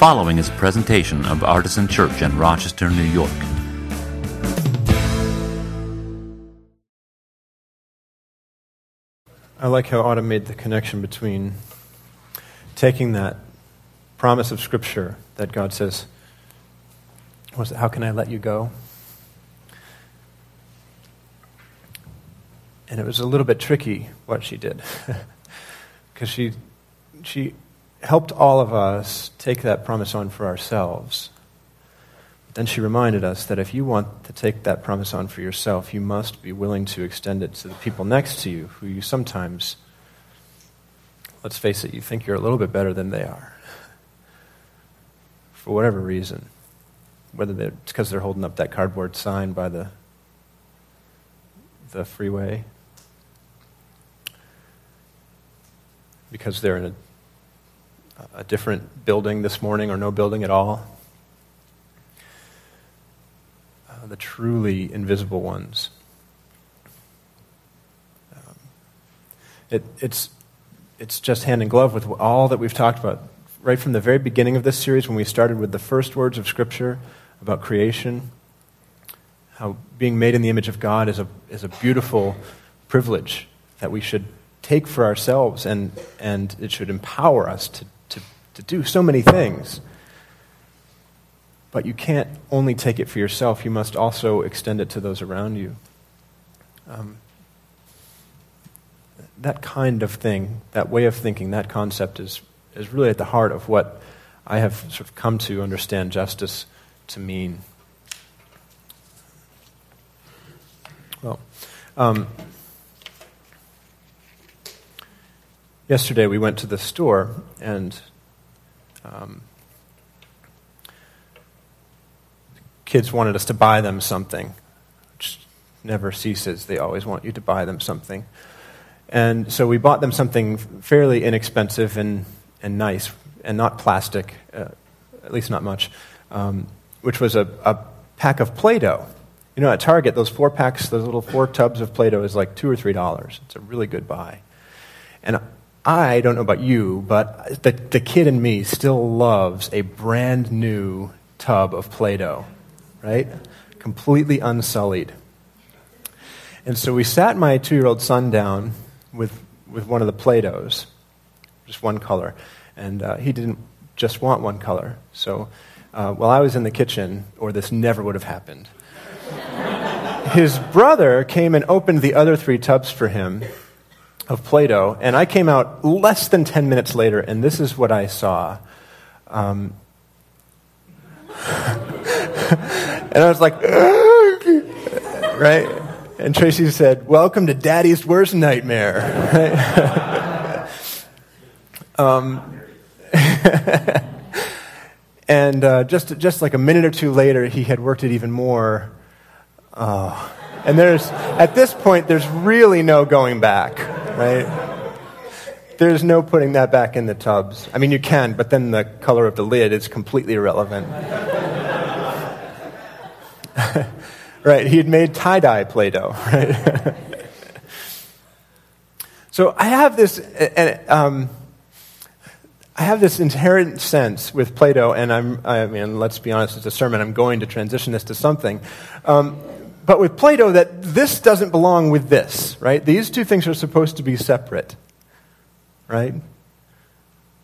following is a presentation of Artisan Church in Rochester, New York. I like how Autumn made the connection between taking that promise of Scripture that God says, it, How can I let you go? And it was a little bit tricky what she did. Because she, she helped all of us take that promise on for ourselves. But then she reminded us that if you want to take that promise on for yourself, you must be willing to extend it to the people next to you who you sometimes, let's face it, you think you're a little bit better than they are. For whatever reason. Whether it's because they're holding up that cardboard sign by the, the freeway because they're in a, a different building this morning or no building at all. Uh, the truly invisible ones. Um, it, it's, it's just hand in glove with all that we've talked about right from the very beginning of this series when we started with the first words of Scripture about creation. How being made in the image of God is a, is a beautiful privilege that we should take for ourselves, and, and it should empower us to, to, to do so many things. But you can't only take it for yourself, you must also extend it to those around you. Um, that kind of thing, that way of thinking, that concept is, is really at the heart of what I have sort of come to understand justice to mean. Well, um, yesterday we went to the store and um, kids wanted us to buy them something, which never ceases. They always want you to buy them something. And so we bought them something fairly inexpensive and, and nice, and not plastic, uh, at least not much, um, which was a, a pack of Play Doh. You know, at Target, those four packs, those little four tubs of Play Doh is like two or three dollars. It's a really good buy. And I don't know about you, but the, the kid in me still loves a brand new tub of Play Doh, right? Completely unsullied. And so we sat my two year old son down with, with one of the Play Dohs, just one color. And uh, he didn't just want one color. So uh, while I was in the kitchen, or this never would have happened, his brother came and opened the other three tubs for him of Play Doh, and I came out less than 10 minutes later, and this is what I saw. Um, and I was like, right? And Tracy said, Welcome to Daddy's worst nightmare. um, and uh, just, just like a minute or two later, he had worked it even more. Uh, and there's, at this point, there's really no going back, right? There's no putting that back in the tubs. I mean, you can, but then the color of the lid is completely irrelevant. right, he had made tie dye Play Doh, right? so I have this, and, um, I have this inherent sense with Play Doh, and I'm, I mean, let's be honest, it's a sermon. I'm going to transition this to something. Um, but with Play Doh, that this doesn't belong with this, right? These two things are supposed to be separate, right?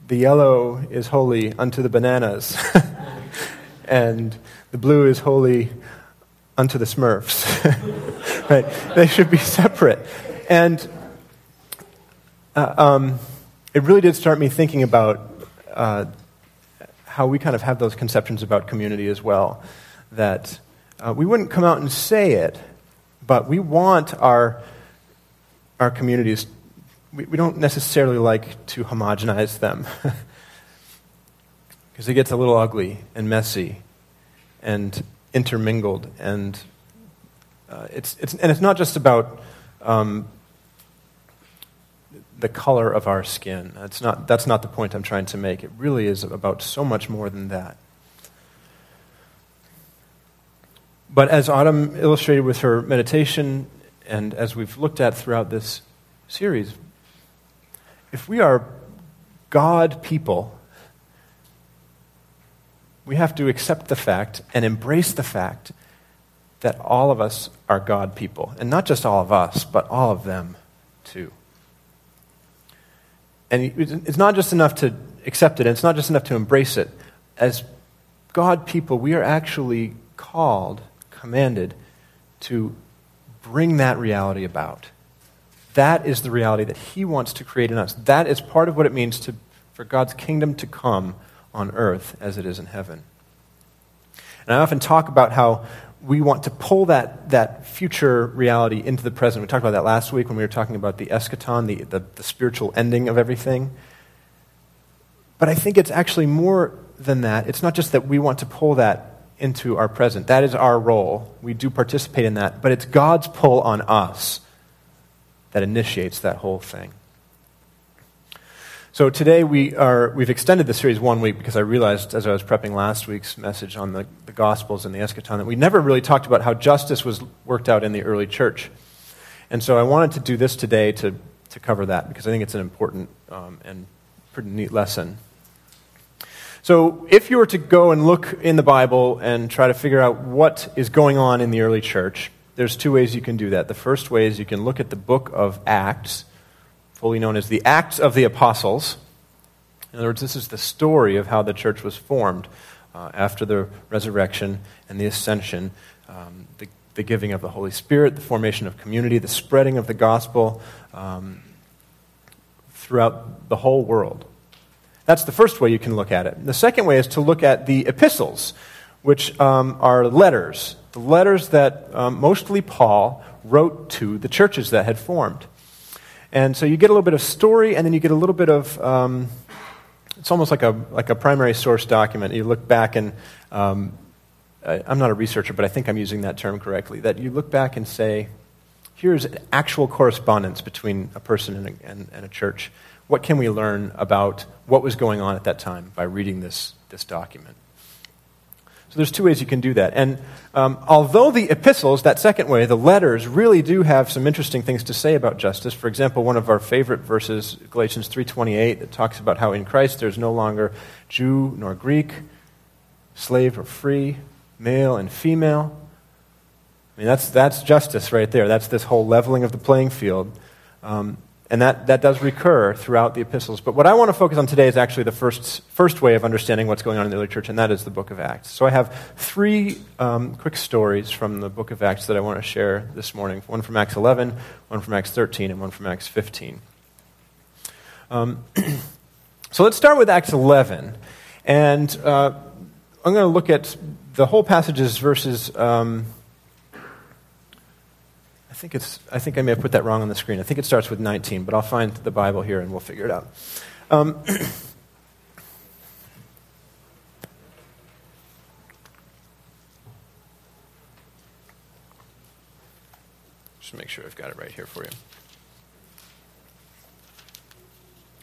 The yellow is holy unto the bananas, and the blue is holy unto the smurfs, right? They should be separate. And uh, um, it really did start me thinking about uh, how we kind of have those conceptions about community as well. That uh, we wouldn't come out and say it, but we want our, our communities, we, we don't necessarily like to homogenize them because it gets a little ugly and messy and intermingled. And, uh, it's, it's, and it's not just about um, the color of our skin. That's not, that's not the point I'm trying to make. It really is about so much more than that. But as Autumn illustrated with her meditation, and as we've looked at throughout this series, if we are God people, We have to accept the fact and embrace the fact that all of us are God people. And not just all of us, but all of them too. And it's not just enough to accept it, and it's not just enough to embrace it. As God people, we are actually called, commanded, to bring that reality about. That is the reality that He wants to create in us. That is part of what it means to, for God's kingdom to come on earth as it is in heaven. And I often talk about how we want to pull that, that future reality into the present. We talked about that last week when we were talking about the eschaton, the, the, the spiritual ending of everything. But I think it's actually more than that. It's not just that we want to pull that into our present. That is our role. We do participate in that. But it's God's pull on us that initiates that whole thing. So today we are, we've extended the series one week because I realized as I was prepping last week's message on the, the Gospels and the Eschaton that we never really talked about how justice was worked out in the early church. And so I wanted to do this today to, to cover that because I think it's an important um, and pretty neat lesson. So if you were to go and look in the Bible and try to figure out what is going on in the early church, there's two ways you can do that. The first way is you can look at the book of Acts fully known as the Acts of the Apostles. In other words, this is the story of how the church was formed uh, after the resurrection and the ascension, um, the, the, giving of the Holy Spirit, the formation of community, the spreading of the gospel um, throughout the whole world. That's the first way you can look at it. The second way is to look at the epistles, which um, are letters, the letters that um, mostly Paul wrote to the churches that had formed. And so you get a little bit of story, and then you get a little bit of. Um, it's almost like a like a primary source document. You look back and um, I, I'm not a researcher, but I think I'm using that term correctly. That you look back and say, here's actual correspondence between a person and a, and, and a church. What can we learn about what was going on at that time by reading this, this document? So there's two ways you can do that. And um, although the epistles, that second way, the letters, really do have some interesting things to say about justice. For example, one of our favorite verses, Galatians 3.28, that talks about how in Christ there's no longer Jew nor Greek, slave or free, male and female. I mean, that's, that's justice right there. That's this whole leveling of the playing field. Um, and that, that does recur throughout the epistles. But what I want to focus on today is actually the first, first way of understanding what's going on in the early church, and that is the book of Acts. So I have three um, quick stories from the book of Acts that I want to share this morning one from Acts 11, one from Acts 13, and one from Acts 15. Um, so let's start with Acts 11. And uh, I'm going to look at the whole passages verses. Um, think, it's, I think I may have put that wrong on the screen. I think it starts with 19, but I'll find the Bible here and we'll figure it out. Um, just make sure I've got it right here for you.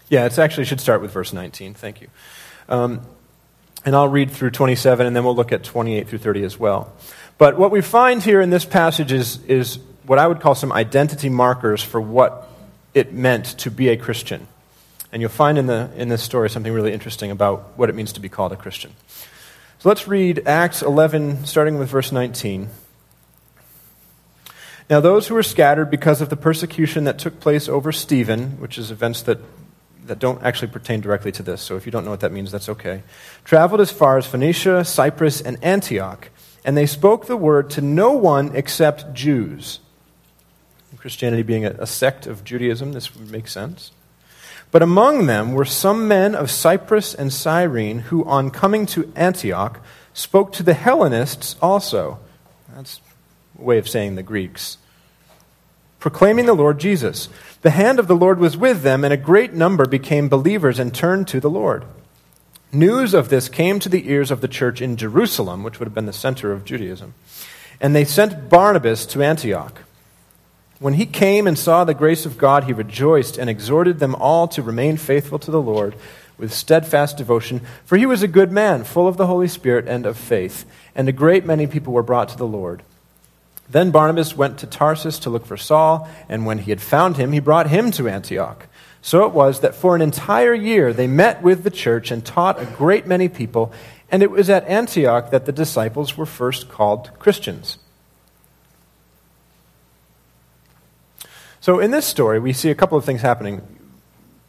Yeah, it actually should start with verse 19. Thank you. Um, and I'll read through 27, and then we'll look at 28 through 30 as well. But what we find here in this passage is, is what I would call some identity markers for what it meant to be a Christian. And you'll find in, the, in this story something really interesting about what it means to be called a Christian. So let's read Acts 11, starting with verse 19. Now, those who were scattered because of the persecution that took place over Stephen, which is events that, that don't actually pertain directly to this, so if you don't know what that means, that's okay, traveled as far as Phoenicia, Cyprus, and Antioch, and they spoke the word to no one except Jews. Christianity being a, a sect of Judaism, this would make sense. But among them were some men of Cyprus and Cyrene who, on coming to Antioch, spoke to the Hellenists also. That's a way of saying the Greeks. Proclaiming the Lord Jesus. The hand of the Lord was with them, and a great number became believers and turned to the Lord. News of this came to the ears of the church in Jerusalem, which would have been the center of Judaism. And they sent Barnabas to Antioch. When he came and saw the grace of God, he rejoiced and exhorted them all to remain faithful to the Lord with steadfast devotion, for he was a good man, full of the Holy Spirit and of faith, and a great many people were brought to the Lord. Then Barnabas went to Tarsus to look for Saul, and when he had found him, he brought him to Antioch. So it was that for an entire year they met with the church and taught a great many people, And it was at Antioch that the disciples were first called Christians. So in this story, we see a couple of things happening.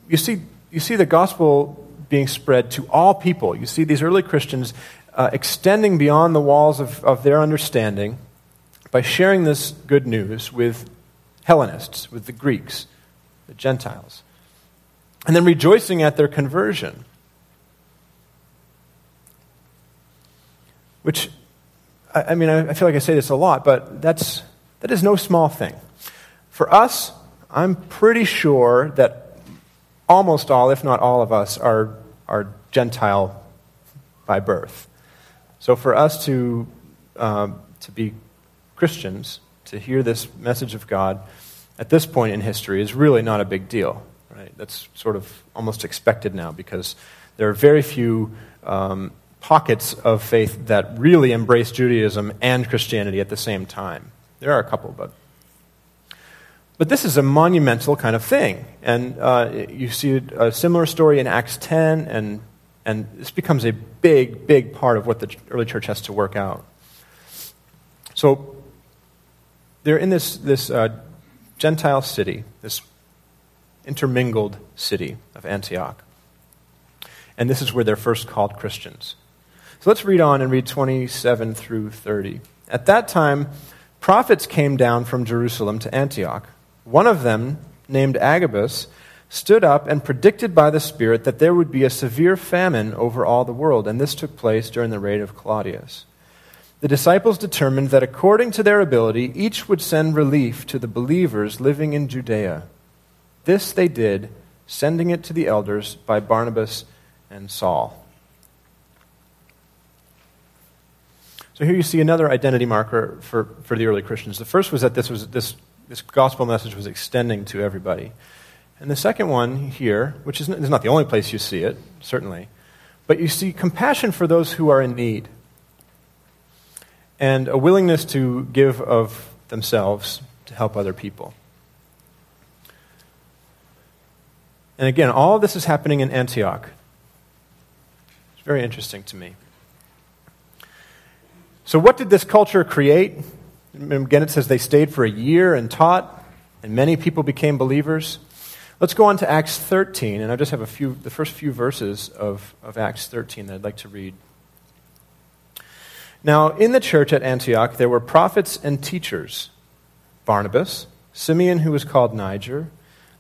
You see, you see the gospel being spread to all people. You see these early Christians uh, extending beyond the walls of, of their understanding by sharing this good news with Hellenists, with the Greeks, the Gentiles, and then rejoicing at their conversion. Which, I, I mean, I, I feel like I say this a lot, but that's, that is no small thing. For us, I'm pretty sure that almost all, if not all of us, are, are Gentile by birth. So for us to, um, to be Christians, to hear this message of God at this point in history is really not a big deal. Right? That's sort of almost expected now because there are very few um, pockets of faith that really embrace Judaism and Christianity at the same time. There are a couple, but. But this is a monumental kind of thing. And uh, you see a similar story in Acts 10, and, and this becomes a big, big part of what the early church has to work out. So they're in this, this uh, Gentile city, this intermingled city of Antioch. And this is where they're first called Christians. So let's read on and read 27 through 30. At that time, prophets came down from Jerusalem to Antioch. One of them, named Agabus, stood up and predicted by the Spirit that there would be a severe famine over all the world, and this took place during the reign of Claudius. The disciples determined that according to their ability, each would send relief to the believers living in Judea. This they did, sending it to the elders by Barnabas and Saul. So here you see another identity marker for, for the early Christians. The first was that this, was, this, this gospel message was extending to everybody. And the second one here, which is, not the only place you see it, certainly, but you see compassion for those who are in need and a willingness to give of themselves to help other people. And again, all of this is happening in Antioch. It's very interesting to me. So, what did this culture create? Again, it says they stayed for a year and taught, and many people became believers. Let's go on to Acts 13, and I just have a few, the first few verses of, of Acts 13 that I'd like to read. Now, in the church at Antioch, there were prophets and teachers Barnabas, Simeon, who was called Niger,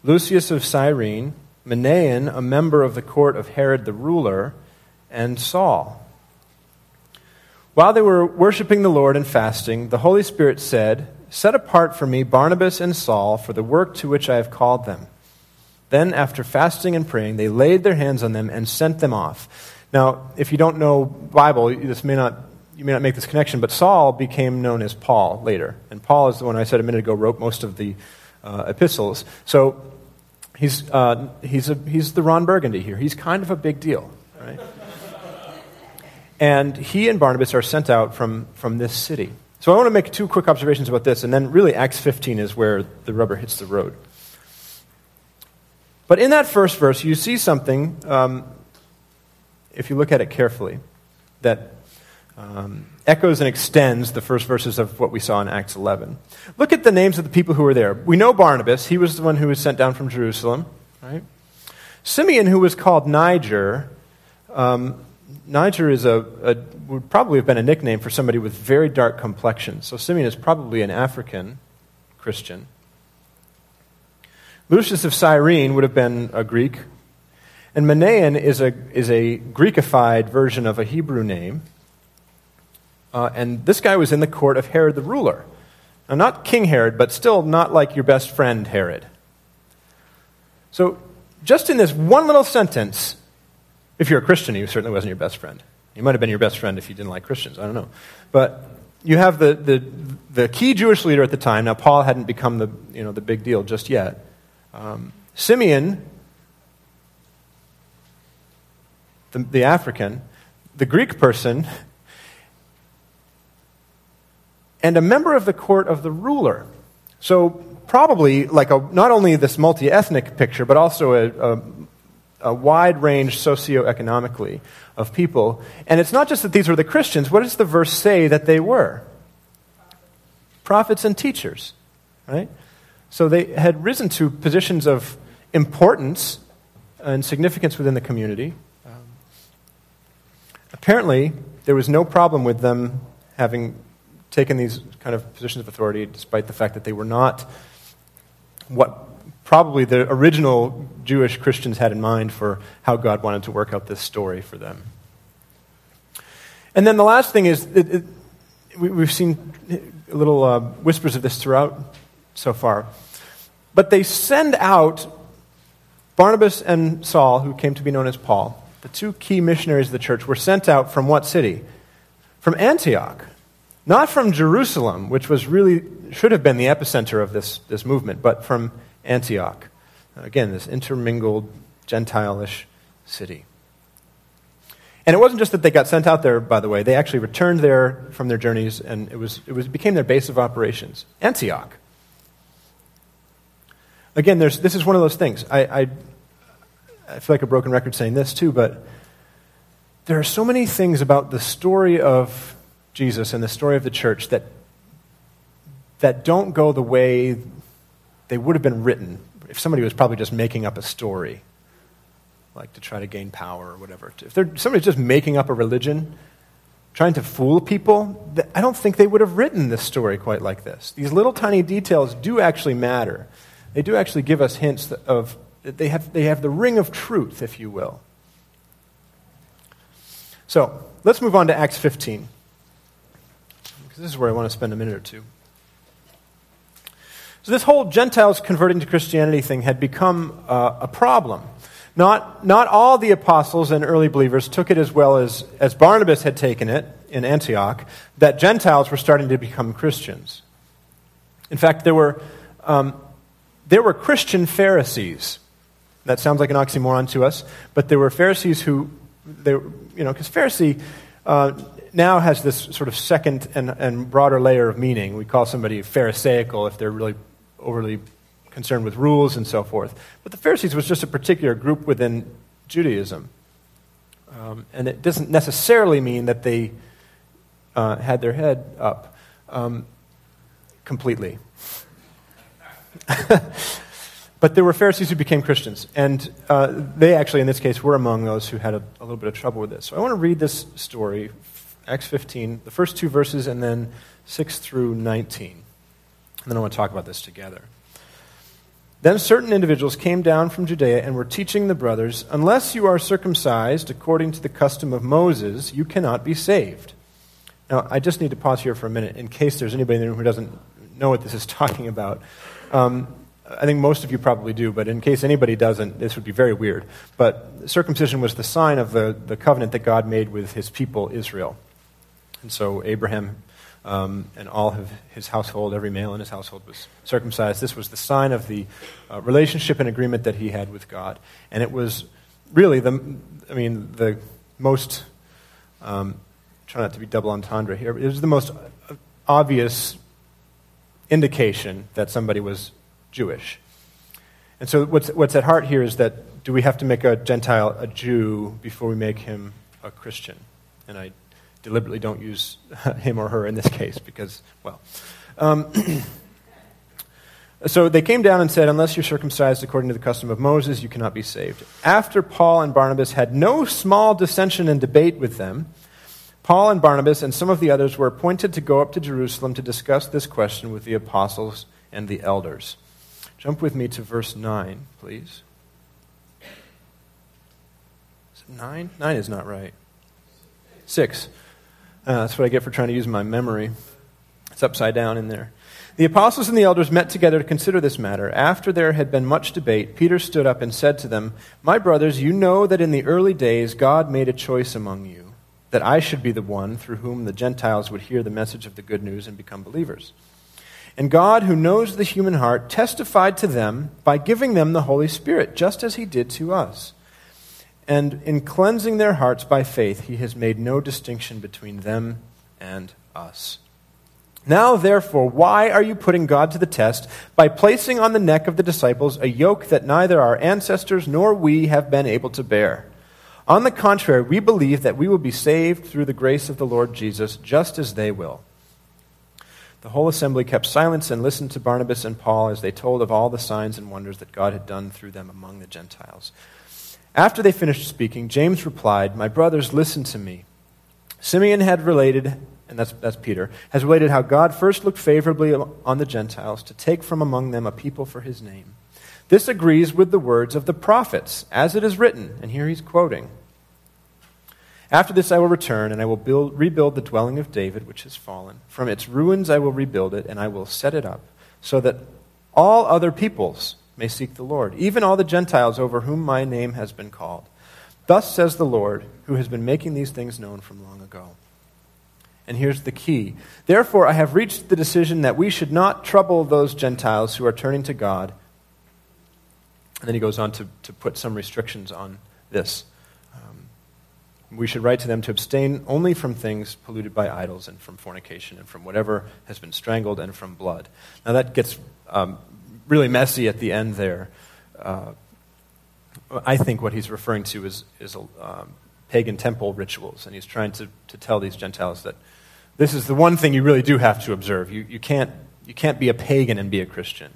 Lucius of Cyrene, Manaen, a member of the court of Herod the ruler, and Saul. While they were worshiping the Lord and fasting, the Holy Spirit said, Set apart for me Barnabas and Saul for the work to which I have called them. Then, after fasting and praying, they laid their hands on them and sent them off. Now, if you don't know Bible, this may not, you may not make this connection, but Saul became known as Paul later. And Paul is the one I said a minute ago wrote most of the uh, epistles. So he's, uh, he's, a, he's the Ron Burgundy here. He's kind of a big deal, right? And he and Barnabas are sent out from, from this city. So I want to make two quick observations about this, and then really Acts 15 is where the rubber hits the road. But in that first verse, you see something, um, if you look at it carefully, that um, echoes and extends the first verses of what we saw in Acts 11. Look at the names of the people who were there. We know Barnabas, he was the one who was sent down from Jerusalem, right? Simeon, who was called Niger, um, Niger is a, a, would probably have been a nickname for somebody with very dark complexion. So Simeon is probably an African Christian. Lucius of Cyrene would have been a Greek. And Manaen is a, is a Greekified version of a Hebrew name. Uh, and this guy was in the court of Herod the ruler. Now, not King Herod, but still not like your best friend Herod. So, just in this one little sentence, if you're a Christian, he certainly wasn't your best friend. He might have been your best friend if you didn't like Christians. I don't know. But you have the, the, the key Jewish leader at the time. Now, Paul hadn't become the, you know, the big deal just yet. Um, Simeon, the, the African, the Greek person, and a member of the court of the ruler. So, probably like a, not only this multi ethnic picture, but also a, a a wide range socioeconomically of people. And it's not just that these were the Christians. What does the verse say that they were? Prophets and teachers, right? So they had risen to positions of importance and significance within the community. Apparently, there was no problem with them having taken these kind of positions of authority, despite the fact that they were not what probably the original Jewish Christians had in mind for how God wanted to work out this story for them. And then the last thing is, it, it, we, have seen little uh, whispers of this throughout so far. But they send out Barnabas and Saul, who came to be known as Paul, the two key missionaries of the church, were sent out from what city? From Antioch. Not from Jerusalem, which was really, should have been the epicenter of this, this movement, but from Antioch. Again, this intermingled, Gentile-ish city. And it wasn't just that they got sent out there, by the way. They actually returned there from their journeys, and it, was, it was, became their base of operations. Antioch. Again, there's, this is one of those things. I, I, I feel like a broken record saying this, too, but there are so many things about the story of Jesus and the story of the church that, that don't go the way they would have been written if somebody was probably just making up a story, like to try to gain power or whatever. If somebody's just making up a religion, trying to fool people, I don't think they would have written this story quite like this. These little tiny details do actually matter. They do actually give us hints of, they have, they have the ring of truth, if you will. So, let's move on to Acts 15. Because this is where I want to spend a minute or two. So, this whole Gentiles converting to Christianity thing had become uh, a problem. Not, not all the apostles and early believers took it as well as, as Barnabas had taken it in Antioch, that Gentiles were starting to become Christians. In fact, there were, um, there were Christian Pharisees. That sounds like an oxymoron to us, but there were Pharisees who, they, you know, because Pharisee uh, now has this sort of second and, and broader layer of meaning. We call somebody Pharisaical if they're really overly concerned with rules and so forth. But the Pharisees was just a particular group within Judaism. Um, and it doesn't necessarily mean that they uh, had their head up um, completely. but there were Pharisees who became Christians. And uh, they actually, in this case, were among those who had a, a little bit of trouble with this. So I want to read this story, Acts 15, the first two verses, and then 6 through 19. And then I want to talk about this together. Then certain individuals came down from Judea and were teaching the brothers, Unless you are circumcised according to the custom of Moses, you cannot be saved. Now, I just need to pause here for a minute in case there's anybody in the room who doesn't know what this is talking about. Um, I think most of you probably do, but in case anybody doesn't, this would be very weird. But circumcision was the sign of the, the covenant that God made with his people, Israel. And so Abraham um, and all of his household, every male in his household was circumcised. This was the sign of the uh, relationship and agreement that he had with God. And it was really the, I mean, the most, um, try not to be double entendre here, it was the most obvious indication that somebody was Jewish. And so what's, what's at heart here is that do we have to make a Gentile a Jew before we make him a Christian? And I deliberately don't use him or her in this case because, well. Um, so they came down and said, Unless you're circumcised according to the custom of Moses, you cannot be saved. After Paul and Barnabas had no small dissension and debate with them, Paul and Barnabas and some of the others were appointed to go up to Jerusalem to discuss this question with the apostles and the elders. Jump with me to verse 9, please. 9? 9 is not right. 6. Uh, that's what I get for trying to use my memory. It's upside down in there. The apostles and the elders met together to consider this matter. After there had been much debate, Peter stood up and said to them, My brothers, you know that in the early days God made a choice among you, that I should be the one through whom the Gentiles would hear the message of the good news and become believers. And God, who knows the human heart, testified to them by giving them the Holy Spirit, just as he did to us. And in cleansing their hearts by faith, he has made no distinction between them and us. Now, therefore, why are you putting God to the test by placing on the neck of the disciples a yoke that neither our ancestors nor we have been able to bear? On the contrary, we believe that we will be saved through the grace of the Lord Jesus, just as they will. The whole assembly kept silence and listened to Barnabas and Paul as they told of all the signs and wonders that God had done through them among the Gentiles. After they finished speaking, James replied, My brothers, listen to me. Simeon had related and that's, that's Peter, has related how God first looked favorably on the Gentiles to take from among them a people for his name. This agrees with the words of the prophets, as it is written. And here he's quoting After this I will return, and I will build, rebuild the dwelling of David, which has fallen. From its ruins I will rebuild it, and I will set it up, so that all other peoples may seek the Lord, even all the Gentiles over whom my name has been called. Thus says the Lord, who has been making these things known from long ago. And here's the key. Therefore, I have reached the decision that we should not trouble those Gentiles who are turning to God. And then he goes on to, to put some restrictions on this. Um, we should write to them to abstain only from things polluted by idols and from fornication and from whatever has been strangled and from blood. Now, that gets um, really messy at the end there. Uh, I think what he's referring to is, is um, pagan temple rituals, and he's trying to, to tell these Gentiles that this is the one thing you really do have to observe. You, you, can't, you can't be a pagan and be a Christian.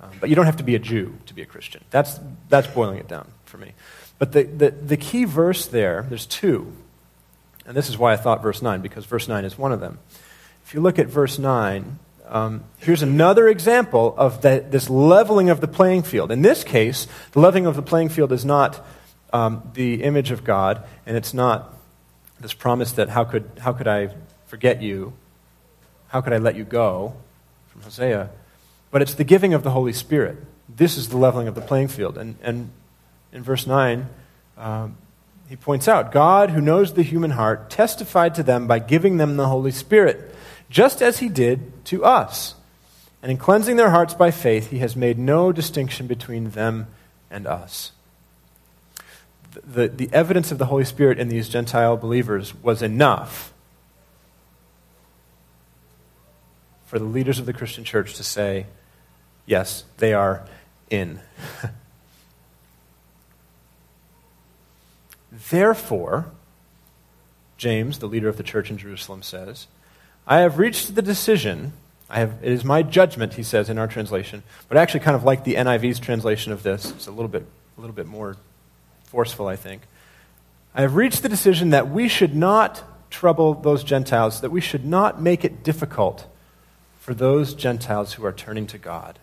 Um, but you don't have to be a Jew to be a Christian. That's, that's boiling it down for me. But the, the, the key verse there, there's two. And this is why I thought verse 9, because verse 9 is one of them. If you look at verse 9, um, here's another example of the, this leveling of the playing field. In this case, the leveling of the playing field is not um, the image of God, and it's not this promise that how could, how could I forget you? How could I let you go? From Hosea. But it's the giving of the Holy Spirit. This is the leveling of the playing field. And, and in verse 9, um, he points out God, who knows the human heart, testified to them by giving them the Holy Spirit, just as he did to us. And in cleansing their hearts by faith, he has made no distinction between them and us. The, the, evidence of the Holy Spirit in these Gentile believers was enough for the leaders of the Christian church to say, yes, they are in. Therefore, James, the leader of the church in Jerusalem, says, I have reached the decision, I have, it is my judgment, he says in our translation, but I actually kind of like the NIV's translation of this. It's a little bit, a little bit more forceful, I think. I have reached the decision that we should not trouble those Gentiles, that we should not make it difficult for those Gentiles who are turning to God.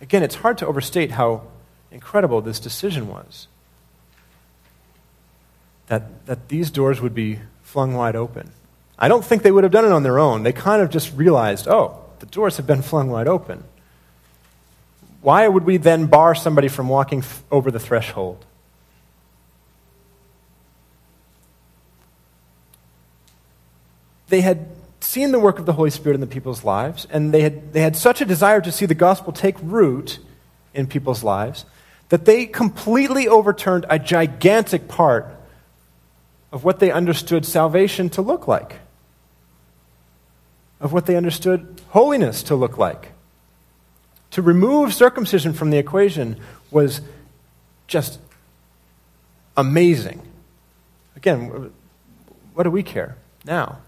Again, it's hard to overstate how incredible this decision was. That, that these doors would be flung wide open. I don't think they would have done it on their own. They kind of just realized, oh, the doors have been flung wide open. Why would we then bar somebody from walking over the threshold? they had seen the work of the Holy Spirit in the people's lives, and they had, they had such a desire to see the gospel take root in people's lives that they completely overturned a gigantic part of what they understood salvation to look like, of what they understood holiness to look like. To remove circumcision from the equation was just amazing. Again, what do we care now?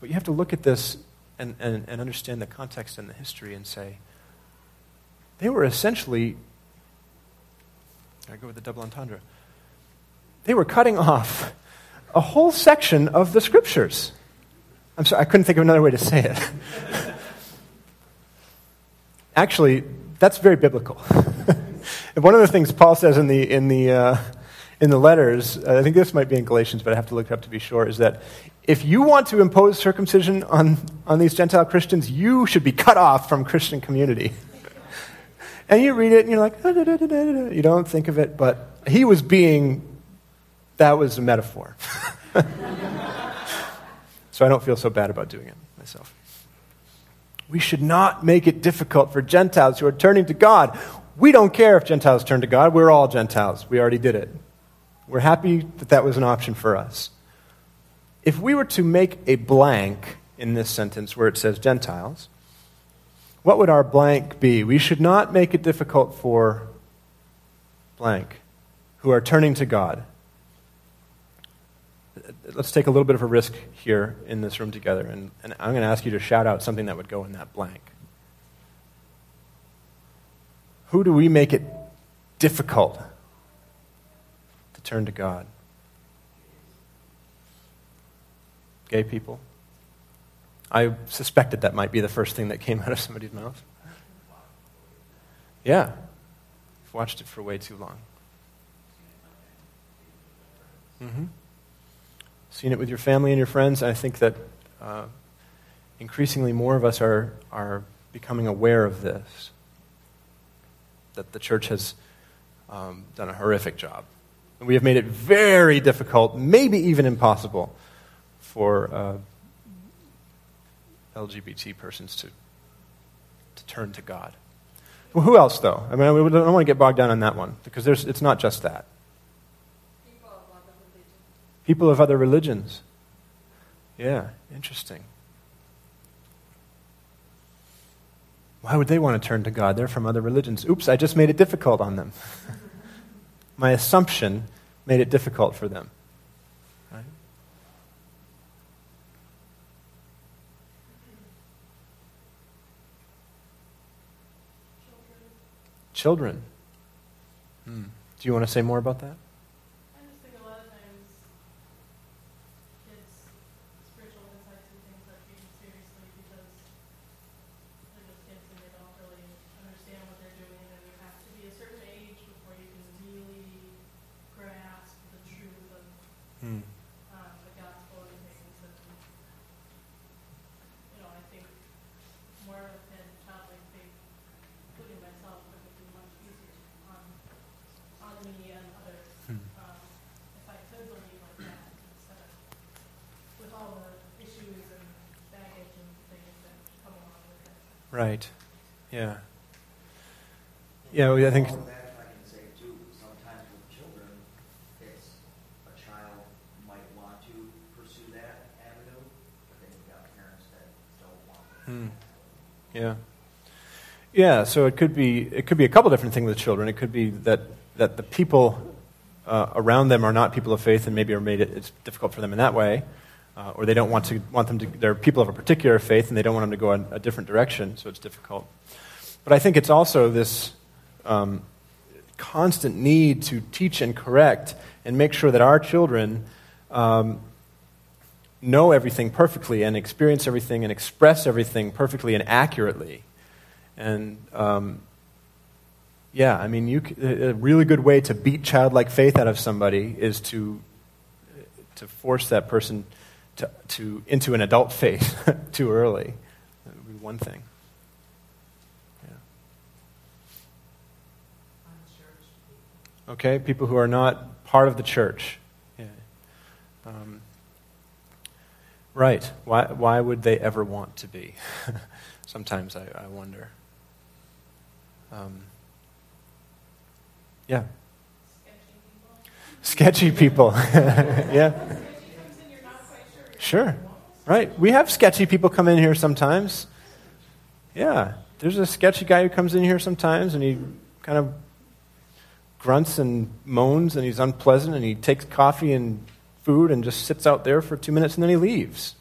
But you have to look at this and, and, and understand the context and the history and say, they were essentially, I go with the double entendre, they were cutting off a whole section of the scriptures. I'm sorry, I couldn't think of another way to say it. Actually, that's very biblical. One of the things Paul says in the, in the, uh, in the letters, I think this might be in Galatians, but I have to look it up to be sure, is that if you want to impose circumcision on, on these Gentile Christians, you should be cut off from Christian community. and you read it and you're like, you don't think of it, but he was being, that was a metaphor. so I don't feel so bad about doing it myself. We should not make it difficult for Gentiles who are turning to God. We don't care if Gentiles turn to God. We're all Gentiles. We already did it. We're happy that that was an option for us. if we were to make a blank in this sentence where it says Gentiles, what would our blank be? We should not make it difficult for blank who are turning to God. Let's take a little bit of a risk here in this room together, and, and I'm going to ask you to shout out something that would go in that blank. Who do we make it difficult to turn to God? Gay people? I suspected that might be the first thing that came out of somebody's mouth. Yeah. I've watched it for way too long. Mm-hmm. Seen it with your family and your friends. I think that uh, increasingly more of us are, are becoming aware of this. That the church has um, done a horrific job. And we have made it very difficult, maybe even impossible, for uh, LGBT persons to, to turn to God. Well, who else, though? I mean, I don't want to get bogged down on that one because it's not just that. People of other religions. Yeah, interesting. Why would they want to turn to God? They're from other religions. Oops, I just made it difficult on them. My assumption made it difficult for them. Right? Children. Hmm. Do you want to say more about that? Right. Yeah. Yeah, I think. Hmm. Yeah. Yeah, so it could be it could be a couple different things with children. It could be that that the people uh, around them are not people of faith and maybe are made it, it's difficult for them in that way uh, or they don't want to want them to. They're people of a particular faith, and they don't want them to go in a different direction, so it's difficult. But I think it's also this um, constant need to teach and correct and make sure that our children um, know everything perfectly and experience everything and express everything perfectly and accurately. And um, yeah, I mean, you, a really good way to beat childlike faith out of somebody is to to force that person to, to, into an adult faith too early. That would be one thing. Yeah. Okay, people who are not part of the church. Yeah. Um, right. Why, why would they ever want to be? Sometimes I, I wonder. Um, yeah. Sketchy people. Sketchy people. yeah. Sure. Right. We have sketchy people come in here sometimes. Yeah. There's a sketchy guy who comes in here sometimes and he kind of grunts and moans and he's unpleasant and he takes coffee and food and just sits out there for two minutes and then he leaves.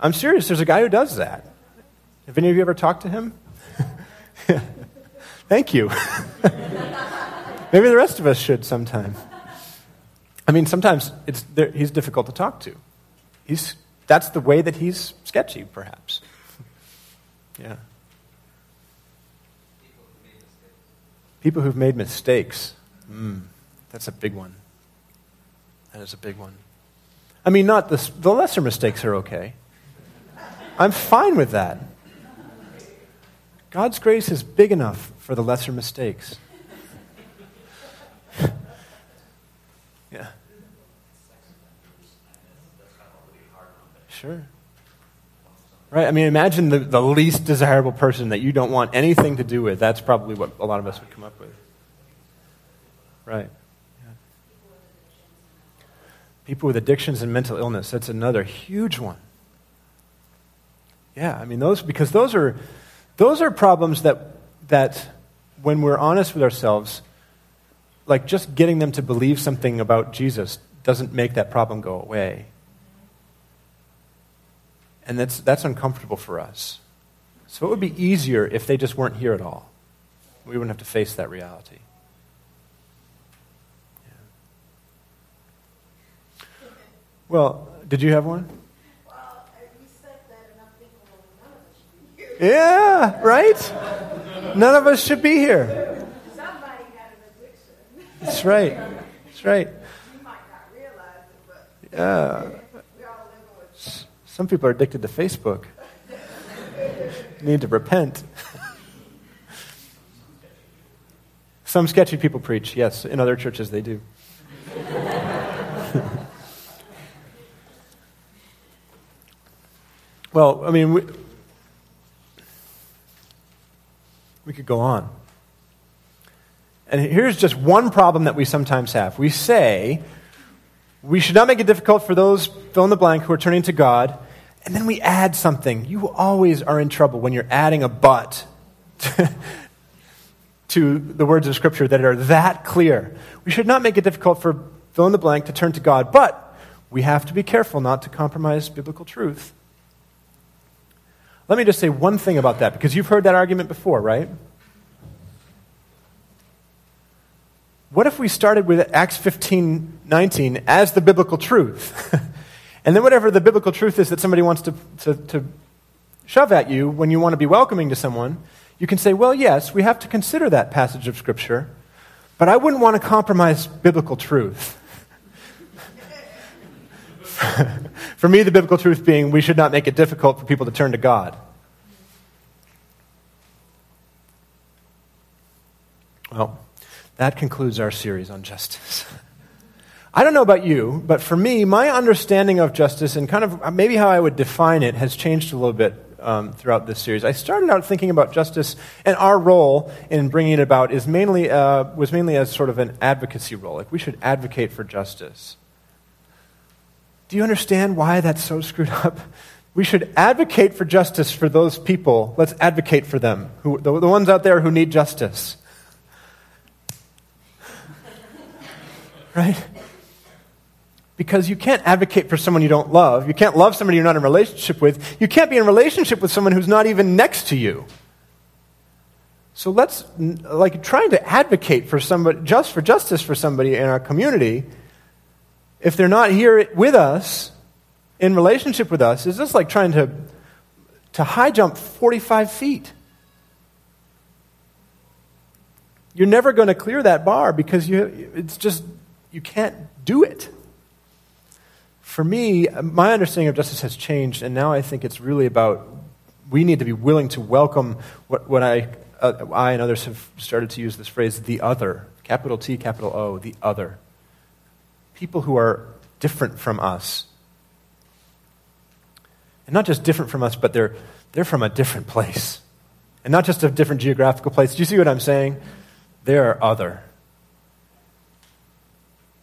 I'm serious. There's a guy who does that. Have any of you ever talked to him? Thank you. Maybe the rest of us should sometime. I mean, sometimes it's, he's difficult to talk to. He's, that's the way that he's sketchy, perhaps. yeah. People who've made mistakes. Mm, that's a big one. That is a big one. I mean, not the, the lesser mistakes are okay. I'm fine with that. God's grace is big enough for the lesser mistakes. Yeah. Sure. Right? I mean, imagine the, the least desirable person that you don't want anything to do with. That's probably what a lot of us would come up with. Right. People with addictions and mental illness, that's another huge one. Yeah, I mean those because those are those are problems that that when we're honest with ourselves, like just getting them to believe something about Jesus doesn't make that problem go away. And that's, that's uncomfortable for us. So it would be easier if they just weren't here at all. We wouldn't have to face that reality. Yeah. Well, did you have one? Yeah, right? None of us should be here. That's right. That's right. You might not realize it, but. Yeah. Some people are addicted to Facebook. Need to repent. Some sketchy people preach, yes. In other churches, they do. well, I mean, we, we could go on. And here's just one problem that we sometimes have. We say we should not make it difficult for those fill in the blank who are turning to God, and then we add something. You always are in trouble when you're adding a but to the words of Scripture that are that clear. We should not make it difficult for fill in the blank to turn to God, but we have to be careful not to compromise biblical truth. Let me just say one thing about that, because you've heard that argument before, right? What if we started with Acts 15 19 as the biblical truth? and then, whatever the biblical truth is that somebody wants to, to, to, shove at you when you want to be welcoming to someone, you can say, well, yes, we have to consider that passage of Scripture, but I wouldn't want to compromise biblical truth. for me, the biblical truth being we should not make it difficult for people to turn to God. Well, that concludes our series on justice. I don't know about you, but for me, my understanding of justice and kind of maybe how I would define it has changed a little bit um, throughout this series. I started out thinking about justice and our role in bringing it about is mainly, uh, was mainly as sort of an advocacy role. Like we should advocate for justice. Do you understand why that's so screwed up? We should advocate for justice for those people. Let's advocate for them, who, the, the ones out there who need justice. Right? Because you can't advocate for someone you don't love. You can't love somebody you're not in relationship with. You can't be in relationship with someone who's not even next to you. So let's, like, trying to advocate for somebody, just for justice for somebody in our community, if they're not here with us, in relationship with us, is just like trying to, to high jump 45 feet. You're never going to clear that bar because you, it's just, you can't do it. For me, my understanding of justice has changed, and now I think it's really about we need to be willing to welcome what, what I, uh, I and others have started to use this phrase, the other, capital T, capital O, the other. People who are different from us. And not just different from us, but they're, they're from a different place. And not just a different geographical place. Do you see what I'm saying? They're other.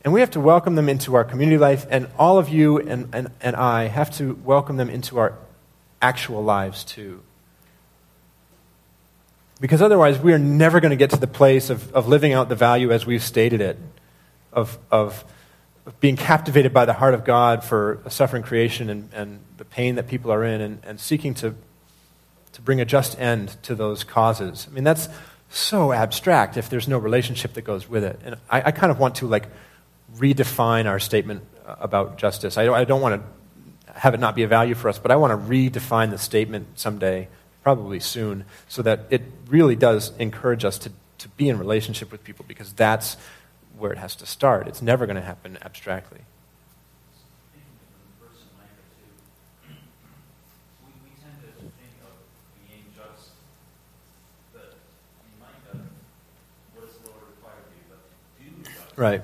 And we have to welcome them into our community life, and all of you and, and, and I have to welcome them into our actual lives too. Because otherwise, we are never going to get to the place of, of living out the value as we've stated it, of, of, being captivated by the heart of God for a suffering creation and, and the pain that people are in, and, and seeking to, to bring a just end to those causes. I mean, that's so abstract if there's no relationship that goes with it. And I, I kind of want to, like, redefine our statement about justice. I don't, I don't want to have it not be a value for us, but I want to redefine the statement someday, probably soon, so that it really does encourage us to, to be in relationship with people because that's where it has to start. It's never going to happen abstractly. Right.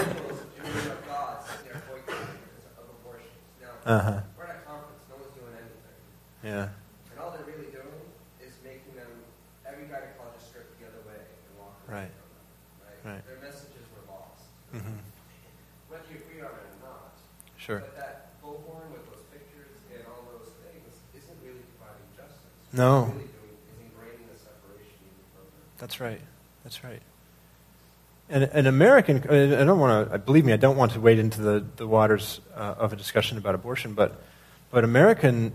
uh-huh. We're at a conference, no one's doing anything. Yeah. And all they're really doing is making them, every gynecologist strip the other way and walk away Right. from them. Right? Right. Their messages were lost. hmm Whether you agree on it or not. Sure. But that bullhorn with those pictures and all those things isn't really providing justice. No. Really doing is ingraining the separation even further. That's right. That's right. And an American, I don't want to, believe me, I don't want to wade into the, the waters uh, of a discussion about abortion, but, but American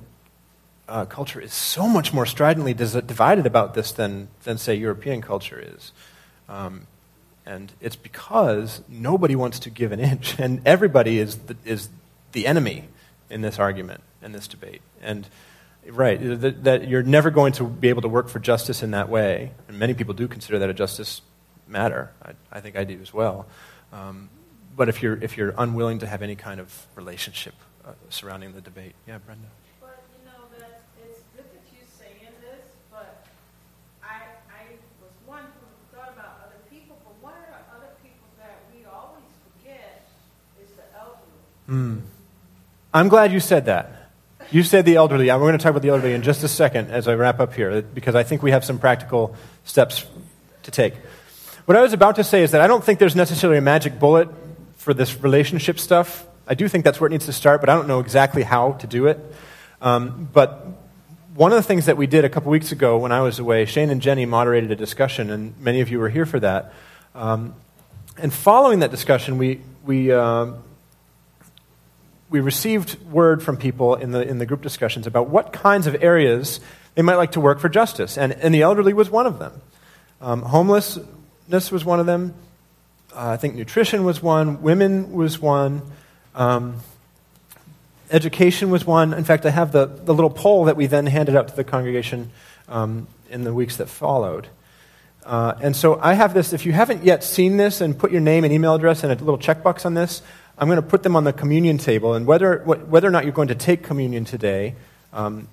uh, culture is so much more stridently divided about this than, than, say, European culture is. Um, and it's because nobody wants to give an inch, and everybody is the, is the enemy in this argument, in this debate. And right, that you're never going to be able to work for justice in that way, and many people do consider that a justice matter. I, I think I do as well. Um, but if you're, if you're unwilling to have any kind of relationship uh, surrounding the debate, yeah, Brenda. But you know that it's good that you're saying this, but I I was one who thought about other people, but one of the other people that we always forget is the elderly. Mm. I'm glad you said that. You said the elderly. We're going to talk about the elderly in just a second as I wrap up here, because I think we have some practical steps to take. What I was about to say is that I don't think there's necessarily a magic bullet for this relationship stuff. I do think that's where it needs to start, but I don't know exactly how to do it. Um, but one of the things that we did a couple weeks ago when I was away, Shane and Jenny moderated a discussion, and many of you were here for that. Um, and following that discussion, we, we, uh, we received word from people in the, in the group discussions about what kinds of areas they might like to work for justice. And, and the elderly was one of them. Um, homelessness was one of them. Uh, I think nutrition was one. Women was one. Um, education was one. In fact, I have the, the little poll that we then handed out to the congregation um, in the weeks that followed. Uh, and so I have this. If you haven't yet seen this and put your name and email address and a little checkbox on this, I'm going to put them on the communion table. And whether, whether or not you're going to take communion today, um,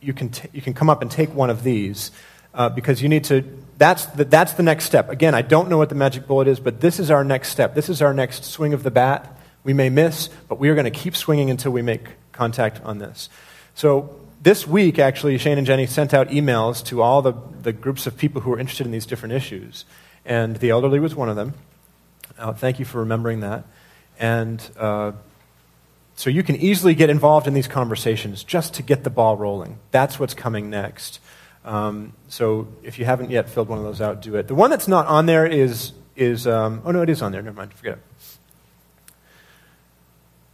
you, can t- you can come up and take one of these uh, because you need to. That's the, that's the next step. Again, I don't know what the magic bullet is, but this is our next step. This is our next swing of the bat. We may miss, but we are going to keep swinging until we make contact on this. So this week, actually, Shane and Jenny sent out emails to all the, the groups of people who are interested in these different issues. And the elderly was one of them. Uh, thank you for remembering that. And uh, so you can easily get involved in these conversations just to get the ball rolling. That's what's coming next. Um, so if you haven't yet filled one of those out, do it. The one that's not on there is, is um, oh no, it is on there. Never mind, forget it.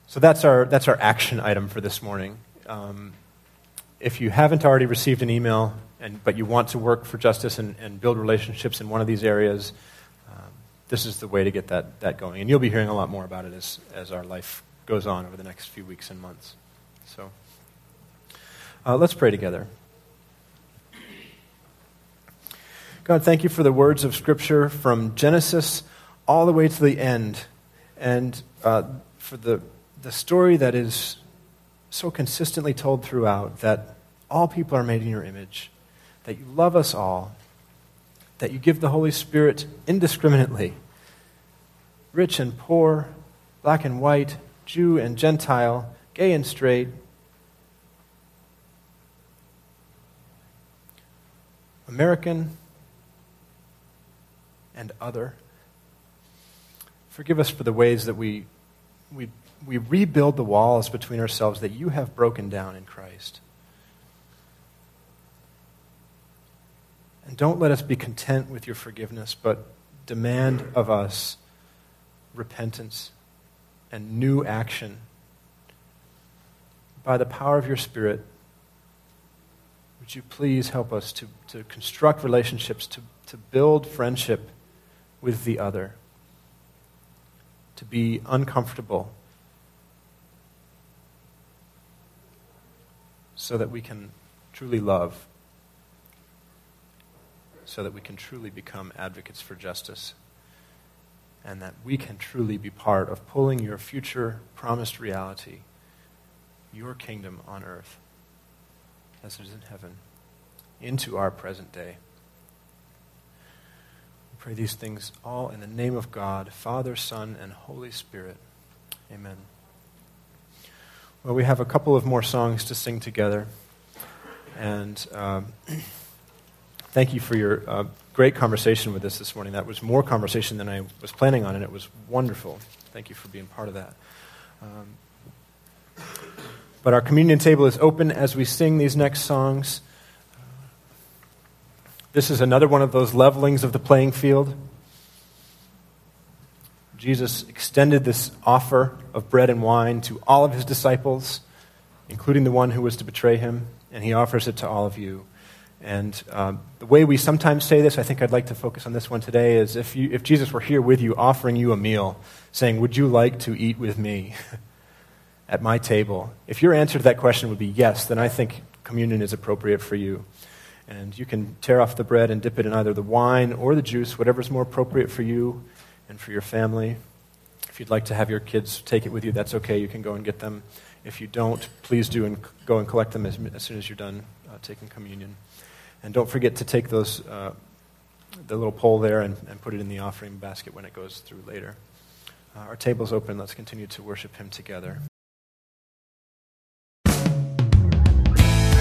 So that's our, that's our action item for this morning. Um, if you haven't already received an email, and, but you want to work for justice and, and build relationships in one of these areas, um, this is the way to get that, that going. And you'll be hearing a lot more about it as, as our life goes on over the next few weeks and months. So uh, let's pray together. God, thank you for the words of Scripture from Genesis all the way to the end, and uh, for the, the story that is so consistently told throughout that all people are made in your image, that you love us all, that you give the Holy Spirit indiscriminately, rich and poor, black and white, Jew and Gentile, gay and straight. American and other. Forgive us for the ways that we, we, we rebuild the walls between ourselves that you have broken down in Christ. And don't let us be content with your forgiveness, but demand of us repentance and new action. By the power of your Spirit, would you please help us to, to construct relationships, to, to build friendship with the other, to be uncomfortable, so that we can truly love, so that we can truly become advocates for justice, and that we can truly be part of pulling your future promised reality, your kingdom on earth, as it is in heaven, into our present day pray these things all in the name of God, Father, Son, and Holy Spirit. Amen. Well, we have a couple of more songs to sing together. And um, thank you for your uh, great conversation with us this morning. That was more conversation than I was planning on, and it was wonderful. Thank you for being part of that. Um, but our communion table is open as we sing these next songs. This is another one of those levelings of the playing field. Jesus extended this offer of bread and wine to all of his disciples, including the one who was to betray him, and he offers it to all of you. And um, the way we sometimes say this, I think I'd like to focus on this one today, is if, you, if Jesus were here with you offering you a meal, saying, Would you like to eat with me at my table? If your answer to that question would be yes, then I think communion is appropriate for you. And you can tear off the bread and dip it in either the wine or the juice, whatever's more appropriate for you and for your family. If you'd like to have your kids take it with you, that's okay. You can go and get them. If you don't, please do and go and collect them as, as soon as you're done uh, taking communion. And don't forget to take those, uh, the little poll there and, and, put it in the offering basket when it goes through later. Uh, our table's open. Let's continue to worship Him together.